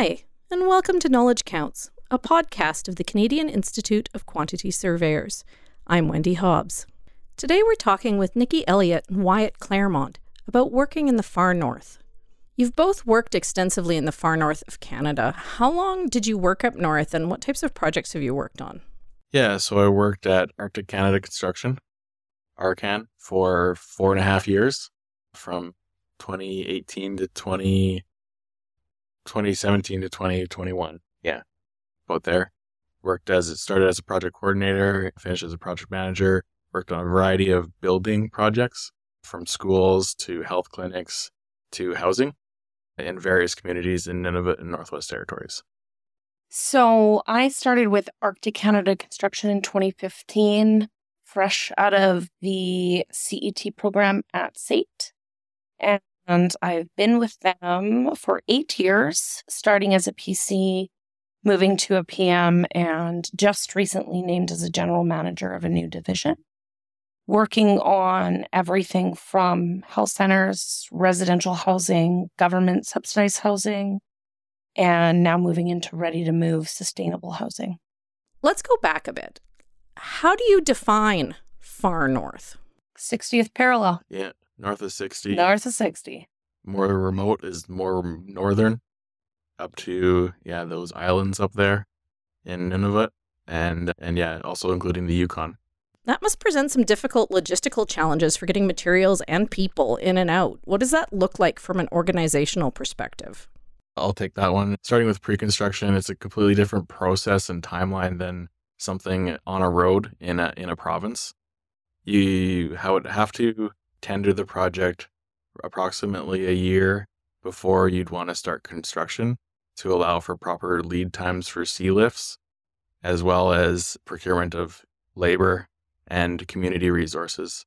Hi, and welcome to Knowledge Counts, a podcast of the Canadian Institute of Quantity Surveyors. I'm Wendy Hobbs. Today we're talking with Niki Elliott and Wyatt Clairmont about working in the far north. You've both worked extensively in the far north of Canada. How long did you work up north and what types of projects have you worked on? Yeah, so I worked at Arctic Canada Construction, Arcan, for four and a half years from 2018 to 20, 2017 to 2021. Yeah, about there. Worked as it started as a project coordinator, finished as a project manager, worked on a variety of building projects from schools to health clinics to housing in various communities in Nunavut and Northwest Territories. So I started with Arctic Canada Construction in 2015, fresh out of the CET program at SAIT. And I've been with them for eight years, starting as a PC, moving to a PM, and just recently named as a general manager of a new division working on everything from health centers, residential housing, government subsidized housing, and now moving into ready to move sustainable housing. Let's go back a bit. How do you define far north? 60th parallel. Yeah, north of 60. North of 60. More remote is more northern, up to, yeah, those islands up there in Nunavut. And, and yeah, also including the Yukon. That must present some difficult logistical challenges for getting materials and people in and out. What does that look like from an organizational perspective? I'll take that one. Starting with pre construction, it's a completely different process and timeline than something on a road in a, in a province. You would have to tender the project approximately a year before you'd want to start construction to allow for proper lead times for sea lifts, as well as procurement of labor and community resources.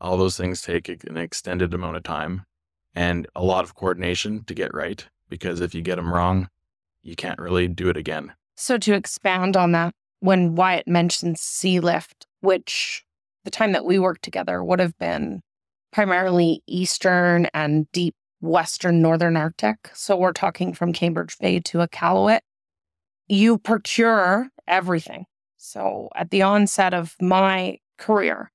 All those things take an extended amount of time and a lot of coordination to get right because if you get them wrong, you can't really do it again. So, to expand on that, when Wyatt mentioned sea lift, which the time that we worked together would have been primarily eastern and deep western northern Arctic. So, we're talking from Cambridge Bay to Iqaluit. You procure everything so at the onset of my career,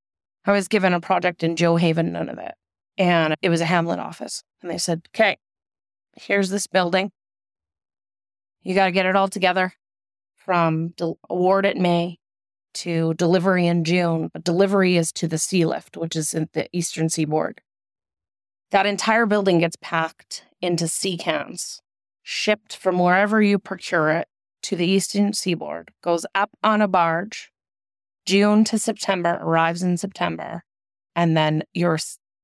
I was given a project in Gjoa Haven, Nunavut. and it was a Hamlet office. And they said, okay, here's this building. You got to get it all together from award it May to delivery in June, but delivery is to the sea lift, which is in the eastern seaboard. That entire building gets packed into sea cans, shipped from wherever you procure it to the eastern seaboard, goes up on a barge. June to September, arrives in September, and then your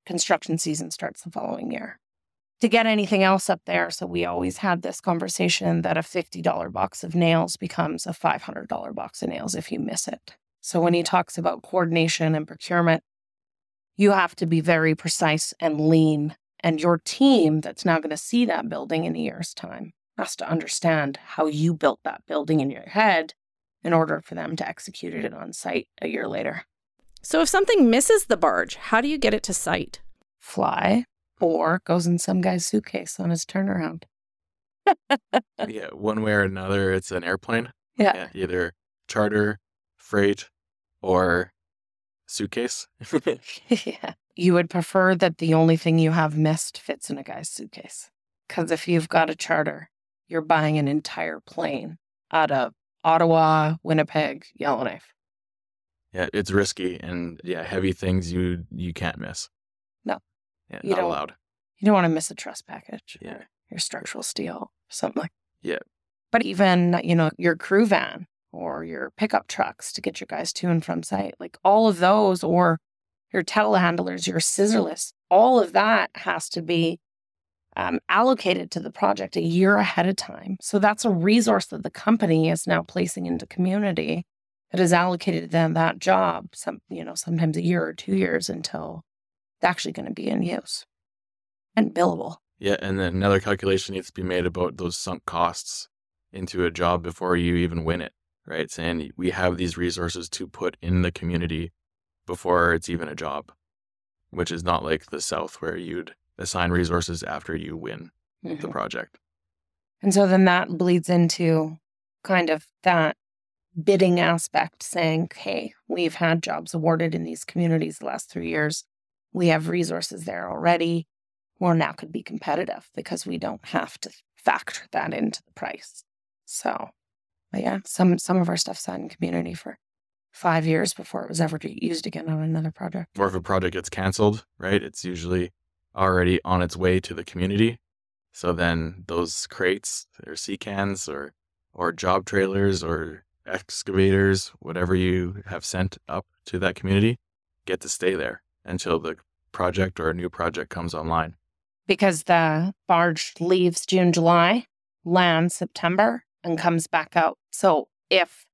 construction season starts the following year. To get anything else up there, so we always had this conversation that a $50 box of nails becomes a $500 box of nails if you miss it. So when he talks about coordination and procurement, you have to be very precise and lean. And your team that's now going to see that building in a year's time has to understand how you built that building in your head in order for them to execute it on site a year later. So, if something misses the barge, how do you get it to site? Fly or goes in some guy's suitcase on his turnaround. yeah, one way or another, it's an airplane. Yeah. yeah either charter, freight, or suitcase. yeah. You would prefer that the only thing you have missed fits in a guy's suitcase. Because if you've got a charter, you're buying an entire plane out of Ottawa, Winnipeg, Yellowknife. Yeah, it's risky and yeah, heavy things you you can't miss. Yeah, you not allowed. You don't want to miss a truss package. Yeah. Your structural steel, something like Yeah. But even, you know, your crew van or your pickup trucks to get your guys to and from site, like all of those, or your telehandlers, your scissor all of that has to be um, allocated to the project a year ahead of time. So that's a resource that the company is now placing into community that is allocated to them that job. Some, you know, sometimes a year or two years until actually going to be in use and billable. Yeah, and then another calculation needs to be made about those sunk costs into a job before you even win it, right? Saying we have these resources to put in the community before it's even a job, which is not like the South where you'd assign resources after you win mm-hmm. the project. And so then that bleeds into kind of that bidding aspect saying, hey, we've had jobs awarded in these communities the last three years. We have resources there already. Well, now could be competitive because we don't have to factor that into the price. So, but yeah, some some of our stuff sat in community for five years before it was ever used again on another project. Or if a project gets canceled, right? It's usually already on its way to the community. So then those crates or sea cans or or job trailers or excavators, whatever you have sent up to that community, get to stay there until the project or a new project comes online. Because the barge leaves June, July, lands September, and comes back out. So if,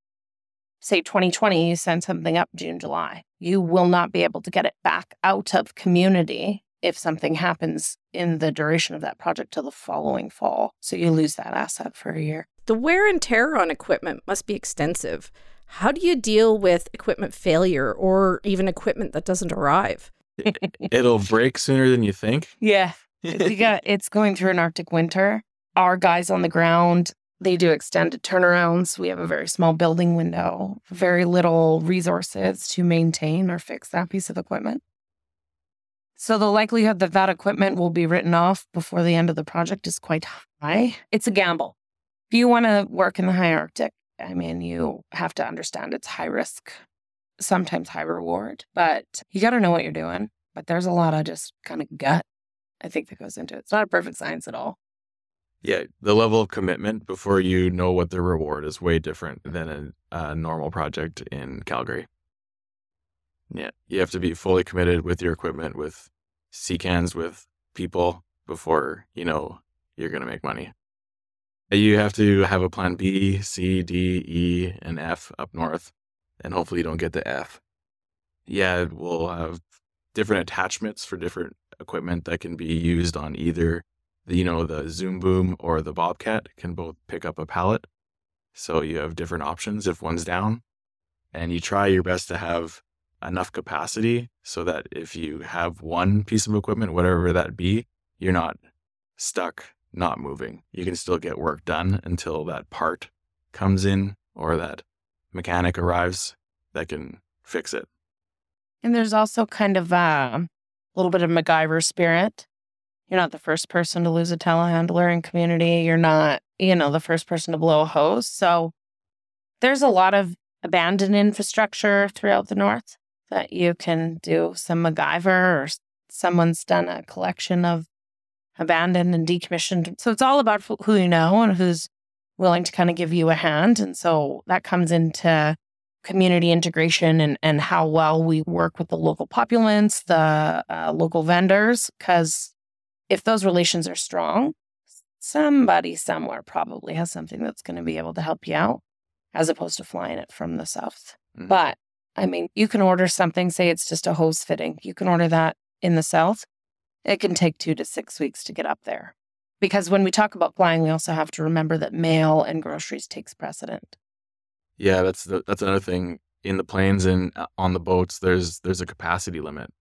say, 2020, you send something up June, July, you will not be able to get it back out of community if something happens in the duration of that project till the following fall. So you lose that asset for a year. The wear and tear on equipment must be extensive. How do you deal with equipment failure or even equipment that doesn't arrive? It'll break sooner than you think. Yeah. you got, it's going through an Arctic winter. Our guys on the ground, they do extended turnarounds. We have a very small building window, very little resources to maintain or fix that piece of equipment. So the likelihood that that equipment will be written off before the end of the project is quite high. It's a gamble. If you want to work in the high Arctic, I mean, you have to understand it's high risk, sometimes high reward, but you got to know what you're doing. But there's a lot of just kind of gut, I think, that goes into it. It's not a perfect science at all. Yeah, the level of commitment before you know what the reward is way different than a, a normal project in Calgary. Yeah, you have to be fully committed with your equipment, with sea cans, with people before you know you're going to make money. You have to have a plan B, C, D, E, and F up north, and hopefully you don't get the F. Yeah, we'll have different attachments for different equipment that can be used on either the, you know, the Zoom Boom or the Bobcat can both pick up a pallet. So you have different options if one's down. And you try your best to have enough capacity so that if you have one piece of equipment, whatever that be, you're not stuck not moving. You can still get work done until that part comes in or that mechanic arrives that can fix it. And there's also kind of um, a little bit of MacGyver spirit. You're not the first person to lose a telehandler in community. You're not, you know, the first person to blow a hose. So there's a lot of abandoned infrastructure throughout the north that you can do some MacGyver or someone's done a collection of abandoned and decommissioned. So it's all about who you know and who's willing to kind of give you a hand. And so that comes into community integration and, and how well we work with the local populace, the uh, local vendors, because if those relations are strong, somebody somewhere probably has something that's going to be able to help you out as opposed to flying it from the south. Mm-hmm. But I mean, you can order something, say it's just a hose fitting. You can order that in the South. It can take two to six weeks to get up there. Because when we talk about flying, we also have to remember that mail and groceries takes precedent. Yeah, that's the, that's another thing in the planes and uh, on the boats. There's there's a capacity limit,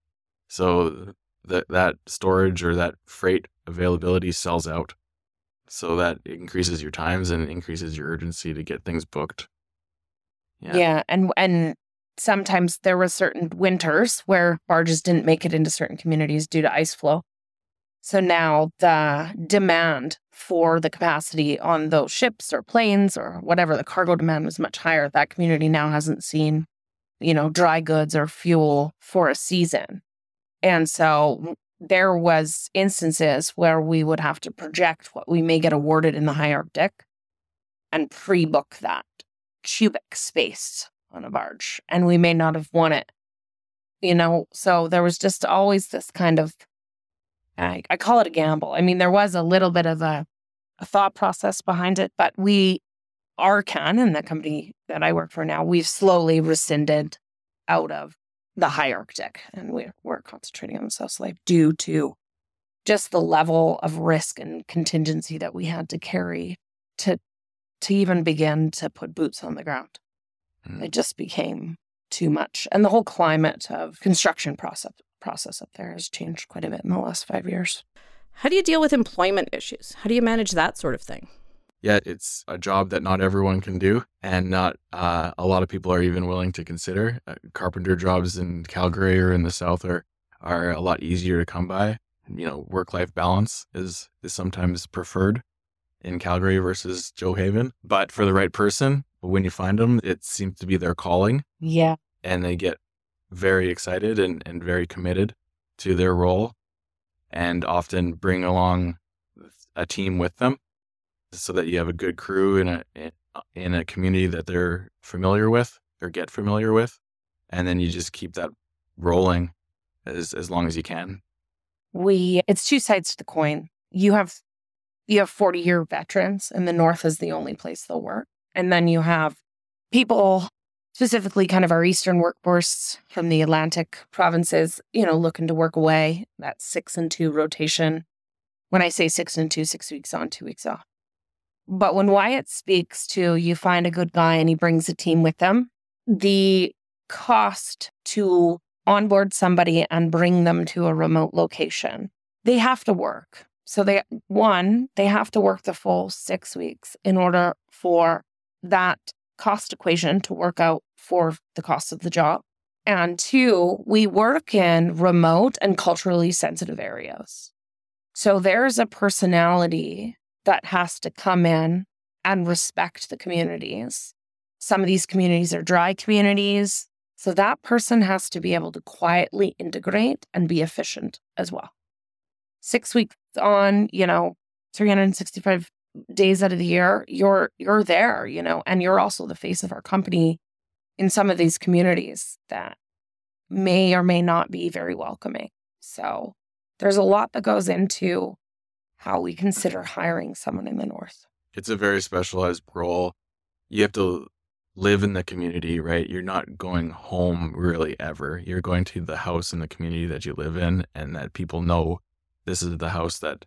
so that that storage or that freight availability sells out, so that increases your times and increases your urgency to get things booked. Yeah, yeah and and sometimes there were certain winters where barges didn't make it into certain communities due to ice flow. So now the demand for the capacity on those ships or planes or whatever the cargo demand was much higher. That community now hasn't seen, you know, dry goods or fuel for a season. And so there was instances where we would have to project what we may get awarded in the high Arctic and pre-book that cubic space on a barge and we may not have won it. You know, so there was just always this kind of, I, I call it a gamble. I mean, there was a little bit of a, a thought process behind it, but we, Arcan and the company that I work for now, we've slowly rescinded out of the high Arctic and we're, we're concentrating on the South due to just the level of risk and contingency that we had to carry to to even begin to put boots on the ground. Mm. It just became too much. And the whole climate of construction process process up there has changed quite a bit in the last five years. How do you deal with employment issues? How do you manage that sort of thing? Yet it's a job that not everyone can do, and not uh, a lot of people are even willing to consider. Uh, carpenter jobs in Calgary or in the south are are a lot easier to come by. You know, work life balance is is sometimes preferred in Calgary versus Gjoa Haven. But for the right person, when you find them, it seems to be their calling. Yeah. And they get very excited and, and very committed to their role and often bring along a team with them so that you have a good crew in a uh, in a community that they're familiar with or get familiar with and then you just keep that rolling as as long as you can we it's two sides to the coin you have you have 40 year veterans and the north is the only place they'll work and then you have people specifically kind of our eastern workforce from the atlantic provinces you know looking to work away. That six and two rotation. When i say six and two six weeks on two weeks off. But when Wyatt speaks to you find a good guy and he brings a team with them, the cost to onboard somebody and bring them to a remote location, they have to work. So they one, they have to work the full 6 weeks in order for that cost equation to work out for the cost of the job. And two, we work in remote and culturally sensitive areas. So there's a personality that has to come in and respect the communities. Some of these communities are dry communities. So that person has to be able to quietly integrate and be efficient as well. Six weeks on, you know, 365 days out of the year, you're you're there, you know, and you're also the face of our company in some of these communities that may or may not be very welcoming. So there's a lot that goes into how we consider hiring someone in the North. It's a very specialized role. You have to live in the community, right? You're not going home really ever. You're going to the house in the community that you live in and that people know this is the house that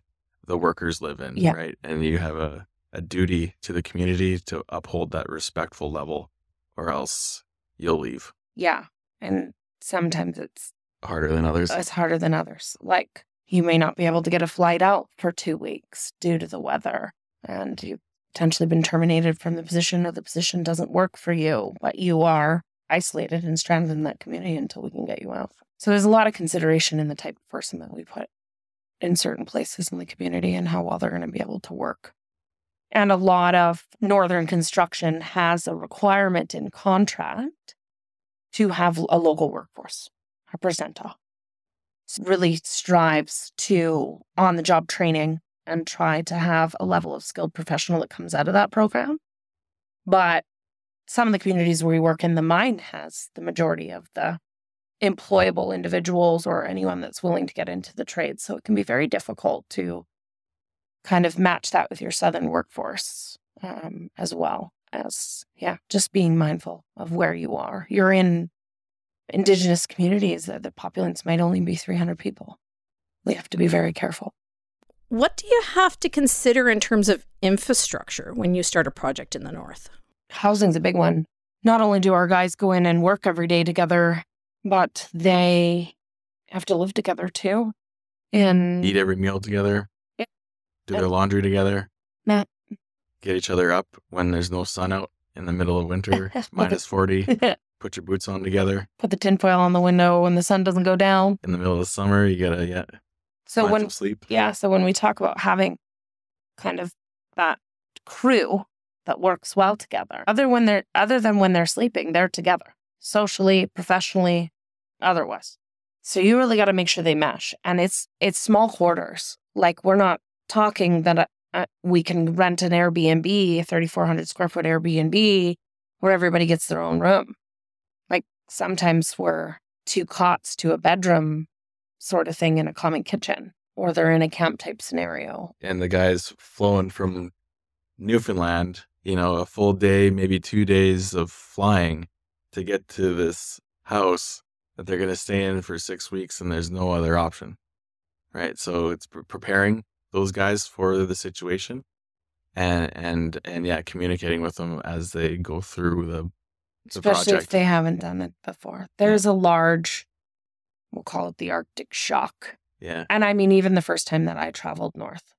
the workers live in, yeah. right? And you have a, a duty to the community to uphold that respectful level or else you'll leave. Yeah. And sometimes it's harder than others. It's harder than others. Like you may not be able to get a flight out for two weeks due to the weather, and you've potentially been terminated from the position, or the position doesn't work for you, but you are isolated and stranded in that community until we can get you out. So there's a lot of consideration in the type of person that we put in certain places in the community and how well they're going to be able to work. And a lot of northern construction has a requirement in contract to have a local workforce, a percentile really strives to on the job training and try to have a level of skilled professional that comes out of that program. But some of the communities where we work in, the mine has the majority of the employable individuals or anyone that's willing to get into the trade. So it can be very difficult to kind of match that with your southern workforce um, as well as, yeah, just being mindful of where you are. You're in indigenous communities that the populace might only be 300 people. We have to be very careful. What do you have to consider in terms of infrastructure when you start a project in the north? Housing's a big one. Not only do our guys go in and work every day together, but they have to live together too. And eat every meal together. Yeah. Do their laundry together. Matt. Get each other up when there's no sun out in the middle of winter, minus 40. put your boots on together. Put the tinfoil on the window when the sun doesn't go down. In the middle of the summer, you gotta yeah. So when sleep. Yeah, so when we talk about having kind of that crew that works well together, other when they're other than when they're sleeping, they're together socially, professionally, otherwise. So you really got to make sure they mesh, and it's it's small quarters. Like we're not talking that uh, uh we can rent an Airbnb, a 3,400 square foot Airbnb, where everybody gets their own room Like sometimes we're two cots to a bedroom sort of thing in a common kitchen, or they're in a camp type scenario. And the guy's flowing from Newfoundland, you know, a full day, maybe two days of flying to get to this house that they're going to stay in for six weeks and there's no other option. Right. So it's pre- preparing those guys for the situation and, and, and yeah, communicating with them as they go through the especially if they haven't done it before. There's a large, we'll call it the Arctic shock. Yeah. And I mean, even the first time that I traveled north,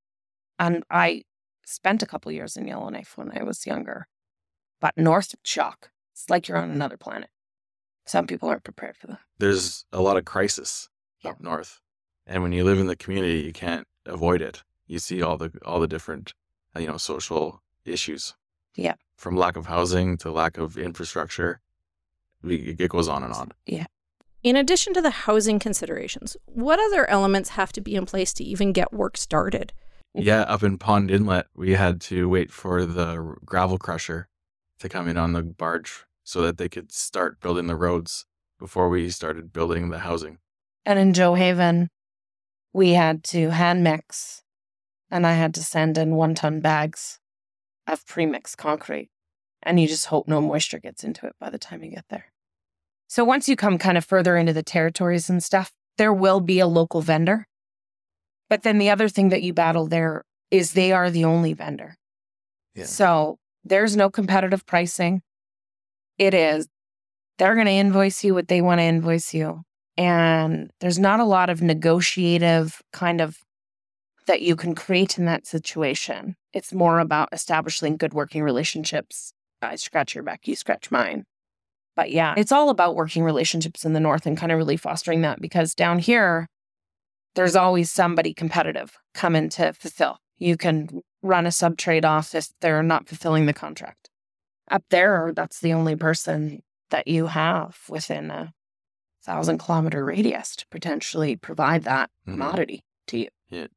and I spent a couple years in Yellowknife when I was younger. But north, shock. It's like you're on another planet. Some people aren't prepared for that. There's a lot of crisis Yeah. up north, and when you live in the community, you can't avoid it. You see all the all the different, uh, you know, social issues. Yeah. From lack of housing to lack of infrastructure, it goes on and on. Yeah. In addition to the housing considerations, what other elements have to be in place to even get work started? Yeah, up in Pond Inlet, we had to wait for the gravel crusher to come in on the barge so that they could start building the roads before we started building the housing. And in Gjoa Haven, we had to hand mix, and I had to send in one ton bags of pre-mixed concrete. And you just hope no moisture gets into it by the time you get there. So once you come kind of further into the territories and stuff, there will be a local vendor. But then the other thing that you battle there is they are the only vendor. Yeah. So there's no competitive pricing. It is, they're going to invoice you what they want to invoice you and there's not a lot of negotiative kind of that you can create in that situation. It's more about establishing good working relationships. I scratch your back, you scratch mine. But yeah, it's all about working relationships in the north and kind of really fostering that because down here, there's always somebody competitive coming to fulfill. You can run a sub trade off if they're not fulfilling the contract. Up there, that's the only person that you have within a thousand kilometer radius to potentially provide that Mhm. commodity to you.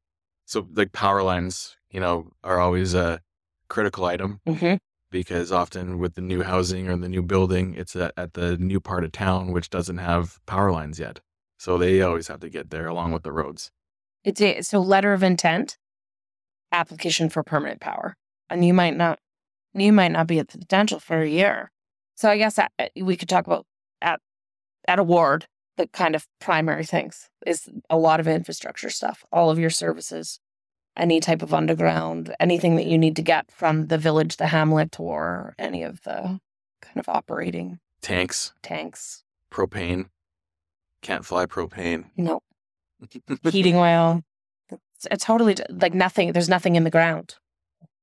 So, like power lines, you know, are always a critical item Mm-hmm. because often with the new housing or the new building, it's at, at the new part of town which doesn't have power lines yet. So they always have to get there along with the roads. It's a so letter of intent, application for permanent power, and you might not, you might not be at the potential for a year. So I guess uh, we could talk about at at a ward the kind of primary things is a lot of infrastructure stuff, all of your services, any type of underground, anything that you need to get from the village, the hamlet, or any of the kind of operating Tanks, tanks. propane, can't fly propane. No heating oil. It's, it's totally like nothing. There's nothing in the ground.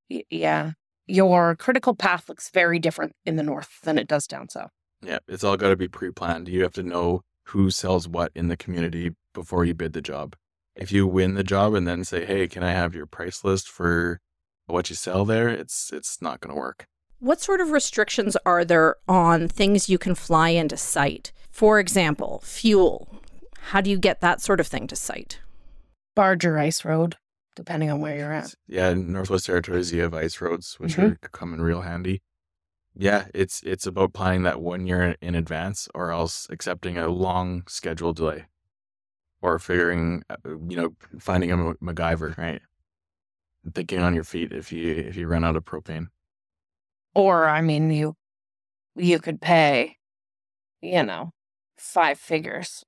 Y- yeah, your critical path looks very different in the north than it does down south. Yeah, it's all got to be pre-planned. You have to know who sells what in the community before you bid the job. If you win the job and then say, "Hey, can I have your price list for what you sell there?" It's it's not going to work. What sort of restrictions are there on things you can fly into site? For example, fuel. How do you get that sort of thing to site? Barge or ice road, depending on where you're at. Yeah, in Northwest Territories, you have ice roads, which Mhm. are coming real handy. Yeah, it's it's about planning that one year in advance, or else accepting a long schedule delay, or figuring, uh, you know, finding a Ma- MacGyver, right? Thinking on your feet if you if you run out of propane. Or I mean, you you could pay, you know, five figures,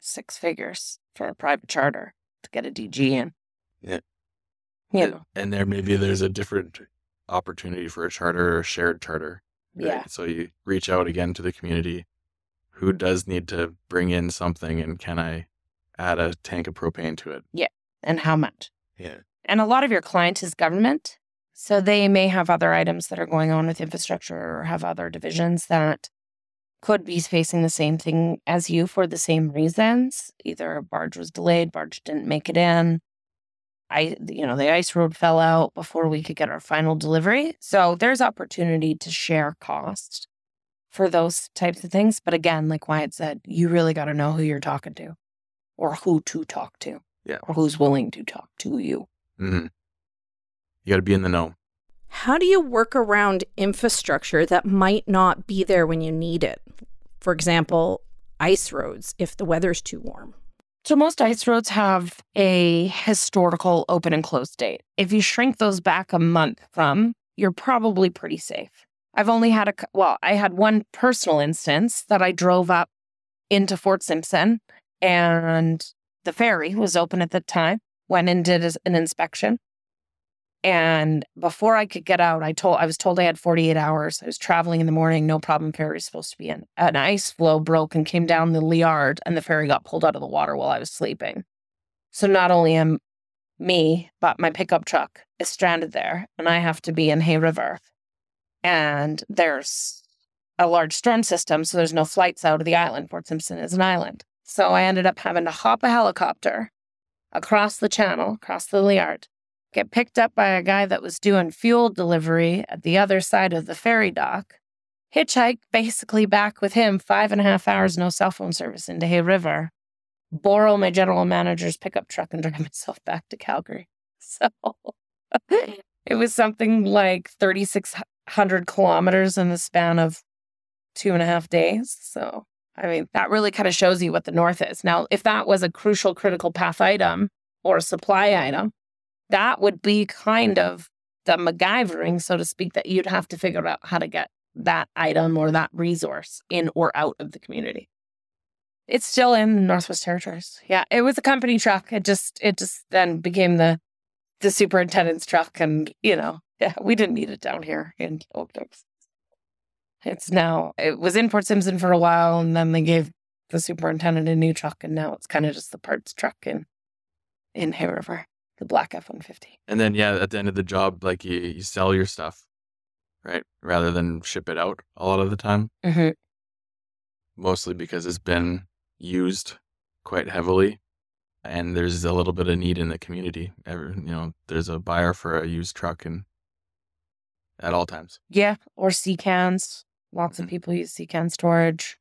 six figures for a private charter to get a DG in. Yeah. Know, and there maybe there's a different opportunity for a charter or a shared charter. right? Yeah. So you reach out again to the community. Who does need to bring in something, and can I add a tank of propane to it? Yeah. And how much? Yeah. And a lot of your client is government. So they may have other items that are going on with infrastructure or have other divisions that could be facing the same thing as you for the same reasons. Either a barge was delayed, barge didn't make it in. I you know, the ice road fell out before we could get our final delivery. So there's opportunity to share cost for those types of things. But again, like Wyatt said, you really got to know who you're talking to or who to talk to. Yeah. Or who's willing to talk to you. hmm You got to be in the know. How do you work around infrastructure that might not be there when you need it? For example, ice roads if the weather's too warm. So most ice roads have a historical open and close date. If you shrink those back a month from, you're probably pretty safe. I've only had a well, I had one personal instance that I drove up into Fort Simpson and the ferry was open at the time. Went and did an inspection. And before I could get out, I told I was told I had 48 hours. I was traveling in the morning, no problem. Ferry was supposed to be in. An ice floe broke and came down the Liard, and the ferry got pulled out of the water while I was sleeping. So not only am me, but my pickup truck is stranded there and I have to be in Hay River. And there's a large storm system, so there's no flights out of the island. Fort Simpson is an island. So I ended up having to hop a helicopter across the channel, across the Liard, get picked up by a guy that was doing fuel delivery at the other side of the ferry dock, hitchhike basically back with him five and a half hours, no cell phone service into Hay River, borrow my general manager's pickup truck and drive myself back to Calgary. So it was something like 3,600 kilometers in the span of two and a half days. So, I mean, that really kind of shows you what the North is. Now, if that was a crucial critical path item or a supply item, that would be kind of the MacGyvering, so to speak, that you'd have to figure out how to get that item or that resource in or out of the community. It's still in Northwest Territories. Yeah, it was a company truck. It just it just then became the the superintendent's truck, and you know, yeah, we didn't need it down here in Oakdale. It's now it was in Fort Simpson for a while, and then they gave the superintendent a new truck, and now it's kind of just the parts truck in in Hay River, the black F one fifty. And then yeah, at the end of the job, like you, you sell your stuff, right, rather than ship it out a lot of the time. Mm-hmm. Mostly because it's been used quite heavily and there's a little bit of need in the community. Every, you know, there's a buyer for a used truck and at all times. Yeah, or sea cans. Lots of Mhm. people use sea can storage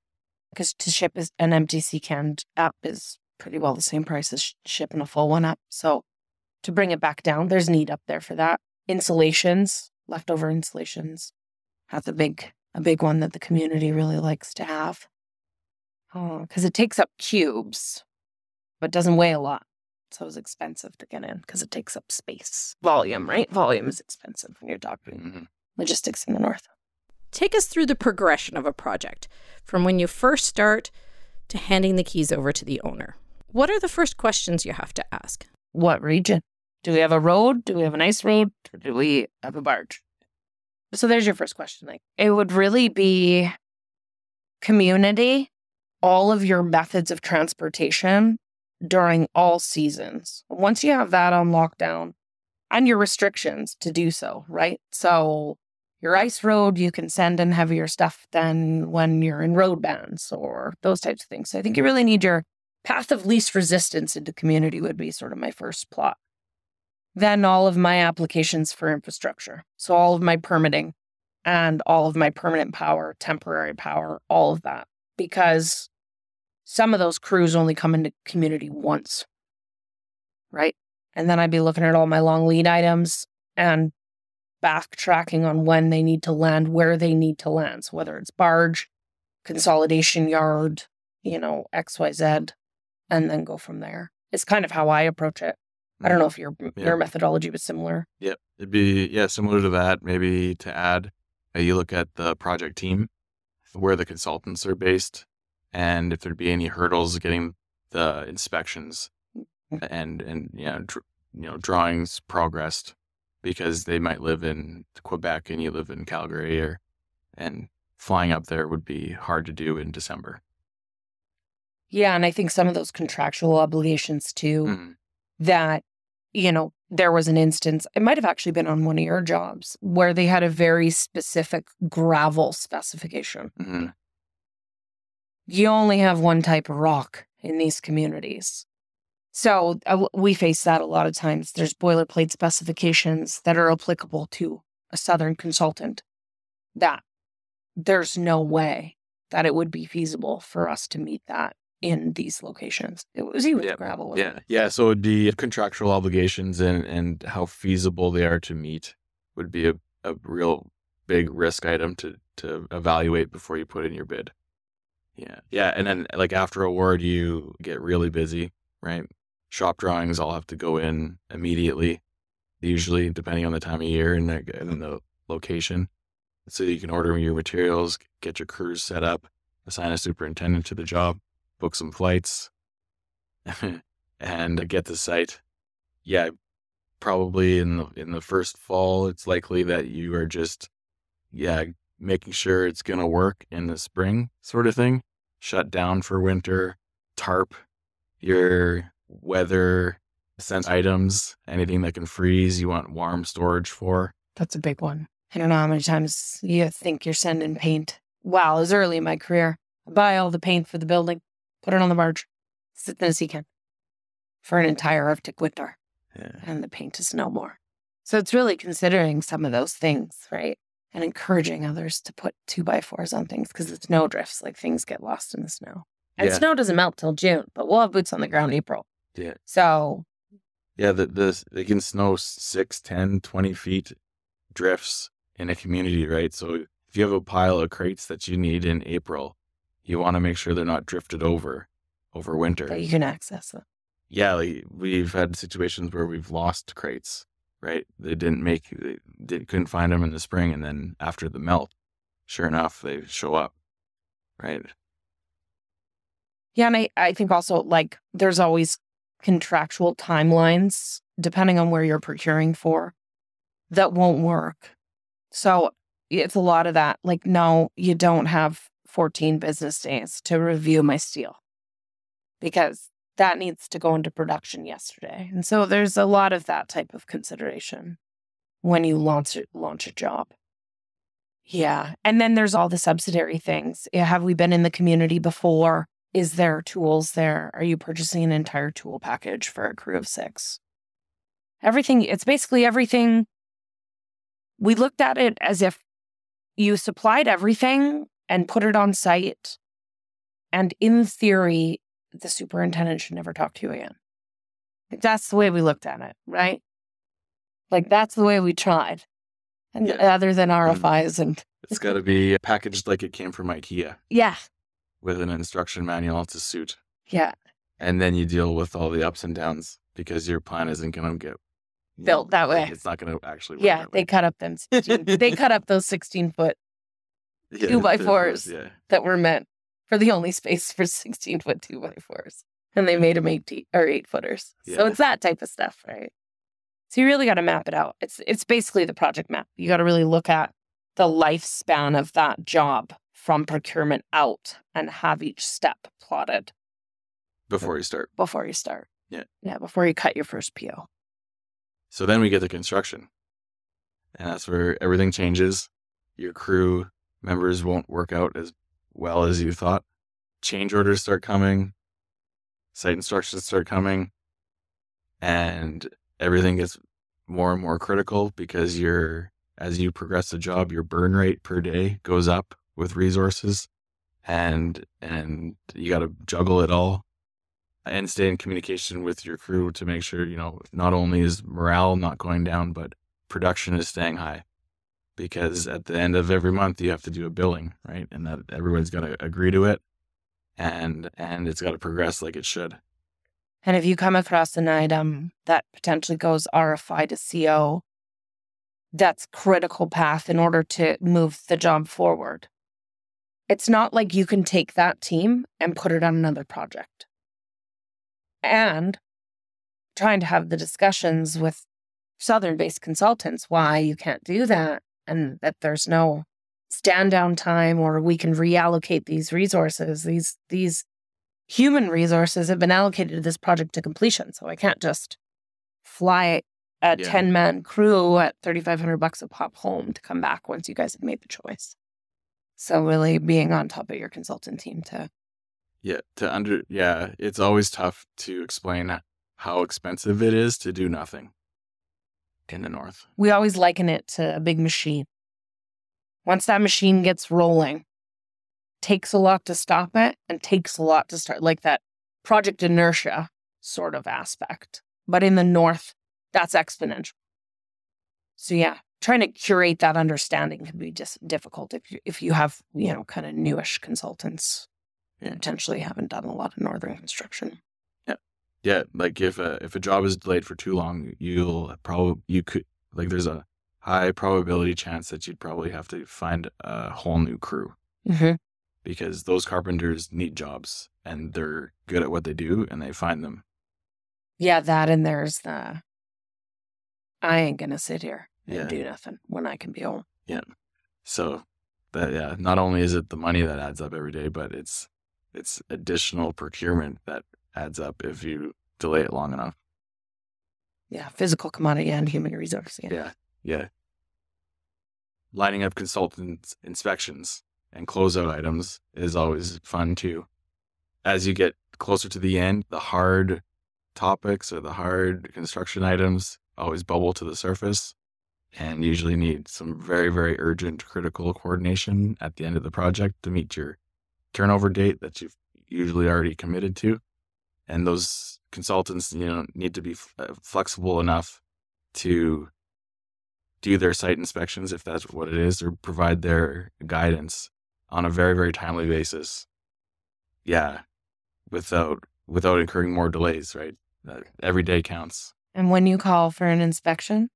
because to ship is- an empty sea can up is pretty well the same price as sh- shipping a full one up. So to bring it back down, there's need up there for that. Insulations, leftover insulations, that's a big a big one that the community really likes to have. because it takes up cubes, but doesn't weigh a lot. So it's expensive to get in because it takes up space. Volume, right? Volume is expensive when you're talking Mhm. logistics in the north. Take us through the progression of a project from when you first start to handing the keys over to the owner. What are the first questions you have to ask? What region? Do we have a road? Do we have an ice road? Or do we have a barge? So there's your first question. Like it would really be community, all of your methods of transportation during all seasons. Once you have that on lockdown and your restrictions to do so, right? So your ice road, you can send in heavier stuff than when you're in road bans or those types of things. So I think you really need your path of least resistance into community would be sort of my first plot. Then all of my applications for infrastructure. So all of my permitting and all of my permanent power, temporary power, all of that. Because some of those crews only come into community once. Right. And then I'd be looking at all my long lead items and backtracking on when they need to land, where they need to land. So whether it's barge, consolidation yard, you know, XYZ, and then go from there. It's kind of how I approach it. I don't know if your Yeah. your methodology was similar. Yep. It'd be, yeah, similar to that. Maybe to add, uh, you look at the project team, where the consultants are based, and if there'd be any hurdles getting the inspections and, and, yeah, dr- you know, drawings progressed because they might live in Quebec and you live in Calgary or, and flying up there would be hard to do in December. Yeah, and I think some of those contractual obligations too Mhm. that you know, there was an instance, it might have actually been on one of your jobs where they had a very specific gravel specification. Mhm. You only have one type of rock in these communities. So uh, we face that a lot of times. There's boilerplate specifications that are applicable to a Southern consultant that there's no way that it would be feasible for us to meet that in these locations. It was you with Yeah, gravel. Yeah, yeah. So it'd be contractual obligations and and how feasible they are to meet would be a, a real big risk item to to evaluate before you put in your bid. Yeah, yeah, and then like after award, you get really busy, right? Shop drawings all have to go in immediately, usually depending on the time of year and the, and the location, so you can order your materials, get your crews set up, assign a superintendent to the job, book some flights, and get the site. Yeah, probably in the in the first fall, it's likely that you are just yeah making sure it's gonna work in the spring, sort of thing. Shut down for winter, tarp your weather sent items, anything that can freeze, you want warm storage for. That's a big one. I don't know how many times you think you're sending paint. Wow, it was early in my career. I buy all the paint for the building, put it on the barge, sit in a sea can for an entire Arctic winter, Yeah. and the paint is no more. So it's really considering some of those things, right? And encouraging others to put two by fours on things because the snow drifts, like things get lost in the snow. And Yeah. snow doesn't melt till June, but we'll have boots on the ground April. Yeah. So Yeah, the, the they can snow 6, 10, 20 feet drifts in a community, right? So if you have a pile of crates that you need in April, you want to make sure they're not drifted over over winter. that you can access them. yeah, like we've had situations where we've lost crates, right? They didn't make, they, they couldn't find them in the spring, and then after the melt, sure enough, they show up, right? Yeah, and I, I think also like there's always contractual timelines depending on where you're procuring for that won't work. So it's a lot of that. Like, no, you don't have 14 business days to review my steel because that needs to go into production yesterday. And so there's a lot of that type of consideration when you launch launch a job. Yeah. And then there's all the subsidiary things. Have we been in the community before? Is there tools there? Are you purchasing an entire tool package for a crew of six? Everything, it's basically everything. We looked at it as if you supplied everything and put it on site. And in theory, the superintendent should never talk to you again. That's the way we looked at it, right? Like that's the way we tried. And Yeah. other than mm-hmm. RFIs and It's got to be packaged like it came from IKEA yeah, with an instruction manual to suit. yeah, And then you deal with all the ups and downs because your plan isn't going to get Built that way. It's not going to actually work. yeah. They cut up them. 16, they cut up those sixteen foot Yeah, two by fours. Yeah. that were meant for the only space for 16 foot two by fours. And they made them 18 or eight footers. So it's that type of stuff, right? So you really got to map it out. It's it's basically the project map. You got to really look at the lifespan of that job from procurement out and have each step plotted Before you start. before you start. Yeah. Yeah, before you cut your first PO. So then we get to construction. And that's where everything changes. Your crew members won't work out as well as you thought. Change orders start coming. Site instructions start coming. And everything gets more and more critical because you're as you progress the job, your burn rate per day goes up with resources. And and you gotta juggle it all and stay in communication with your crew to make sure you know not only is morale not going down but production is staying high because mm-hmm. at the end of every month you have to do a billing right and that everyone's got to agree to it and and it's got to progress like it should And if you come across an item that potentially goes RFI to CO, that's critical path in order to move the job forward. It's not like you can take that team and put it on another project. And trying to have the discussions with Southern based consultants why you can't do that and that there's no stand down time or we can reallocate these resources. These these human resources have been allocated to this project to completion. So I can't just fly a Yeah. 10 man crew at 3,500 bucks a pop home to come back once you guys have made the choice. So really being on top of your consultant team to, yeah to under yeah it's always tough to explain how expensive it is to do nothing in the north we always liken it to a big machine. Once that machine gets rolling, takes a lot to stop it and takes a lot to start like that project inertia sort of aspect. But in the north, that's exponential. So yeah, trying to curate that understanding can be just difficult if you if you have, you know, kind of newish consultants potentially haven't done a lot of northern construction. Yeah like if a if a job is delayed for too long you'll probably you could like there's a high probability chance that you'd probably have to find a whole new crew Mm-hmm. because those carpenters need jobs and they're good at what they do and they find them Yeah, that and there's the I ain't gonna sit here and Yeah. do nothing when I can be home. Yeah. So that yeah not only is it the money that adds up every day but it's it's additional procurement that adds up if you delay it long enough Yeah, physical commodity and human resource. Yeah. Yeah. Yeah. Lining up consultants inspections and closeout items is always fun too. As you get closer to the end, the hard topics or the hard construction items always bubble to the surface and usually need some very, very urgent critical coordination at the end of the project to meet your turnover date that you've usually already committed to. And those consultants, you know, need to be f- uh, flexible enough to do their site inspections if that's what it is or provide their guidance on a very very timely basis. Yeah without without incurring more delays right? Every day counts. And when you call for an inspection,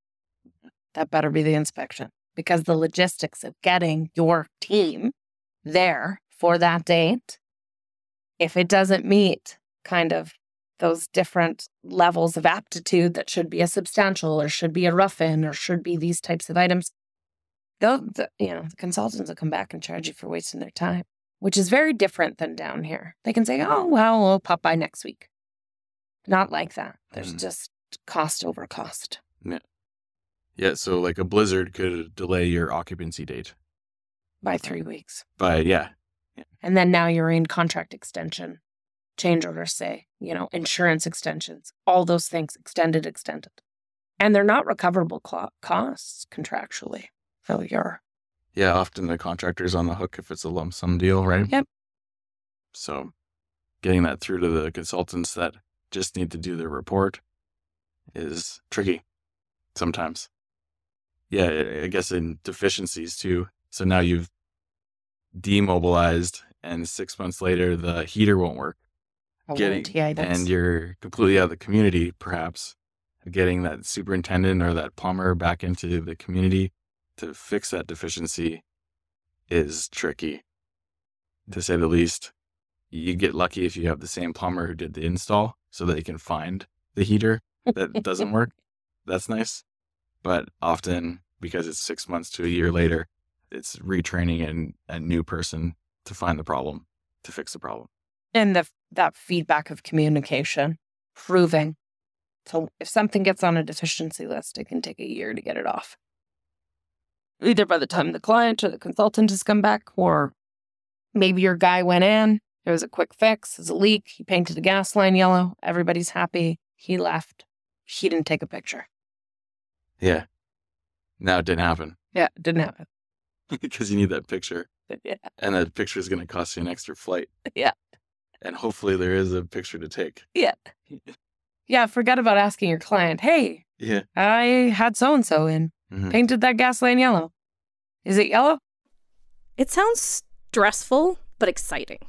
that better be the inspection because the logistics of getting your team there for that date, if it doesn't meet kind of those different levels of aptitude that should be a substantial or should be a rough in or should be these types of items, they'll, the, you know, the consultants will come back and charge you for wasting their time, which is very different than down here. They can say, oh, well, we'll pop by next week. Not like that. There's Mm. just cost over cost. yeah Yeah, so like a blizzard could delay your occupancy date by three weeks. but yeah And then now you're in contract extension, change orders say, you know, insurance extensions, all those things extended, extended. And they're not recoverable costs contractually. So you're, yeah often the contractor's on the hook if it's a lump sum deal right Yep. so getting that through to the consultants that just need to do their report is tricky sometimes yeah I- guess in deficiencies too so now you've demobilized and six months later the heater won't work Getting- warranty and you're completely out of the community perhaps getting that superintendent or that plumber back into the community to fix that deficiency is tricky to say the least. You get lucky if you have the same plumber who did the install so they can find the heater that doesn't work. That's nice but often because it's six months to a year later it's retraining an, a new person to find the problem to fix the problem. And the, that feedback of communication, proving. So if something gets on a deficiency list, it can take a year to get it off. Either by the time the client or the consultant has come back, or maybe your guy went in, there was a quick fix, there's a leak, he painted the gas line yellow, everybody's happy, he left, he didn't take a picture. yeah now it didn't happen Yeah, it didn't happen. because you need that picture Yeah. and that picture is going to cost you an extra flight Yeah. And hopefully there is a picture to take Yeah. Yeah, forget about asking your client, hey, yeah I had so and so in, Mhm. painted that gas line yellow. Is it yellow? It sounds stressful, but exciting.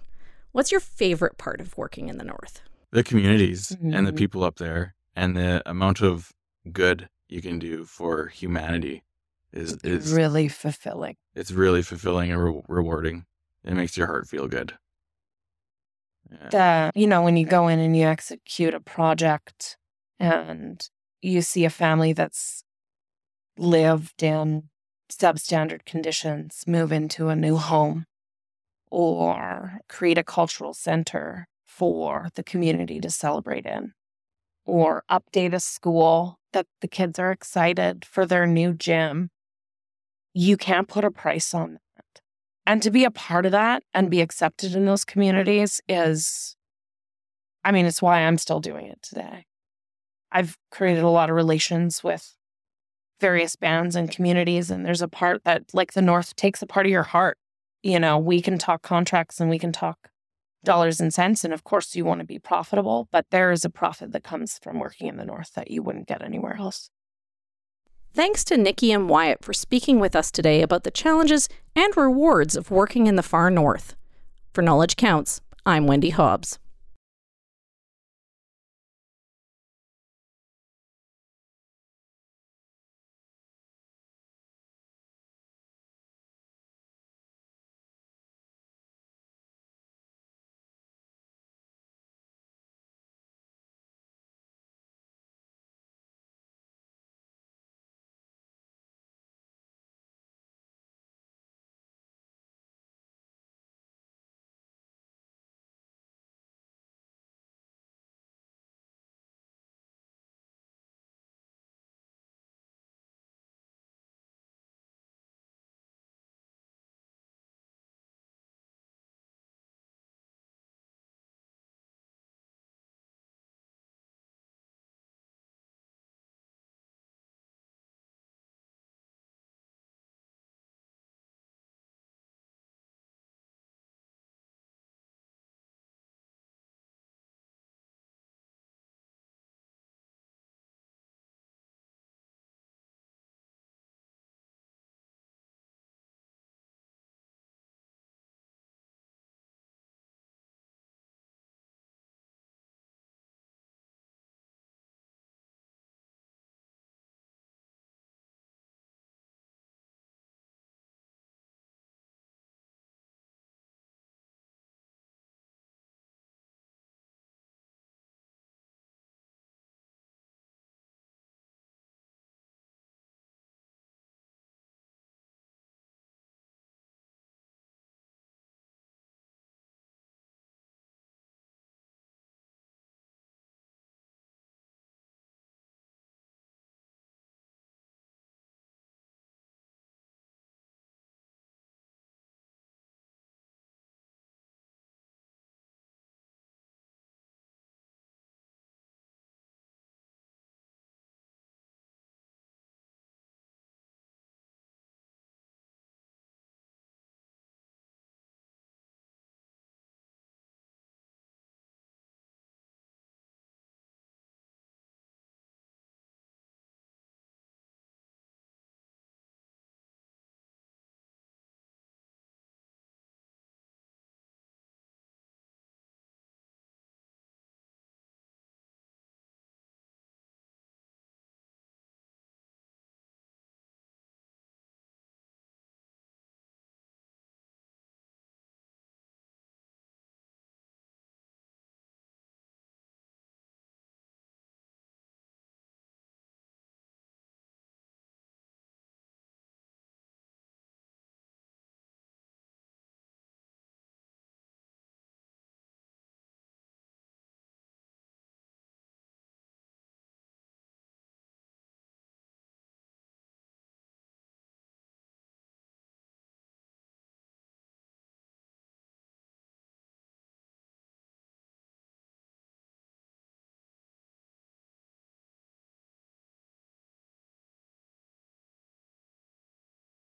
What's your favorite part of working in the North? the communities and the Mhm. people up there and the amount of good you can do for humanity is is really fulfilling. it's really fulfilling and re- rewarding it makes your heart feel good The, you know, when you go in and you execute a project and you see a family that's lived in substandard conditions move into a new home or create a cultural center for the community to celebrate in or update a school that the kids are excited for their new gym. You can't put a price on that. And to be a part of that and be accepted in those communities is, I mean, it's why I'm still doing it today. I've created a lot of relations with various bands and communities, and there's a part that, like the North, takes a part of your heart. You know, we can talk contracts and we can talk dollars and cents. And of course, you want to be profitable, but there is a profit that comes from working in the North that you wouldn't get anywhere else. Thanks to Niki and Wyatt for speaking with us today about the challenges and rewards of working in the far north. For Knowledge Counts, I'm Wendy Hobbs.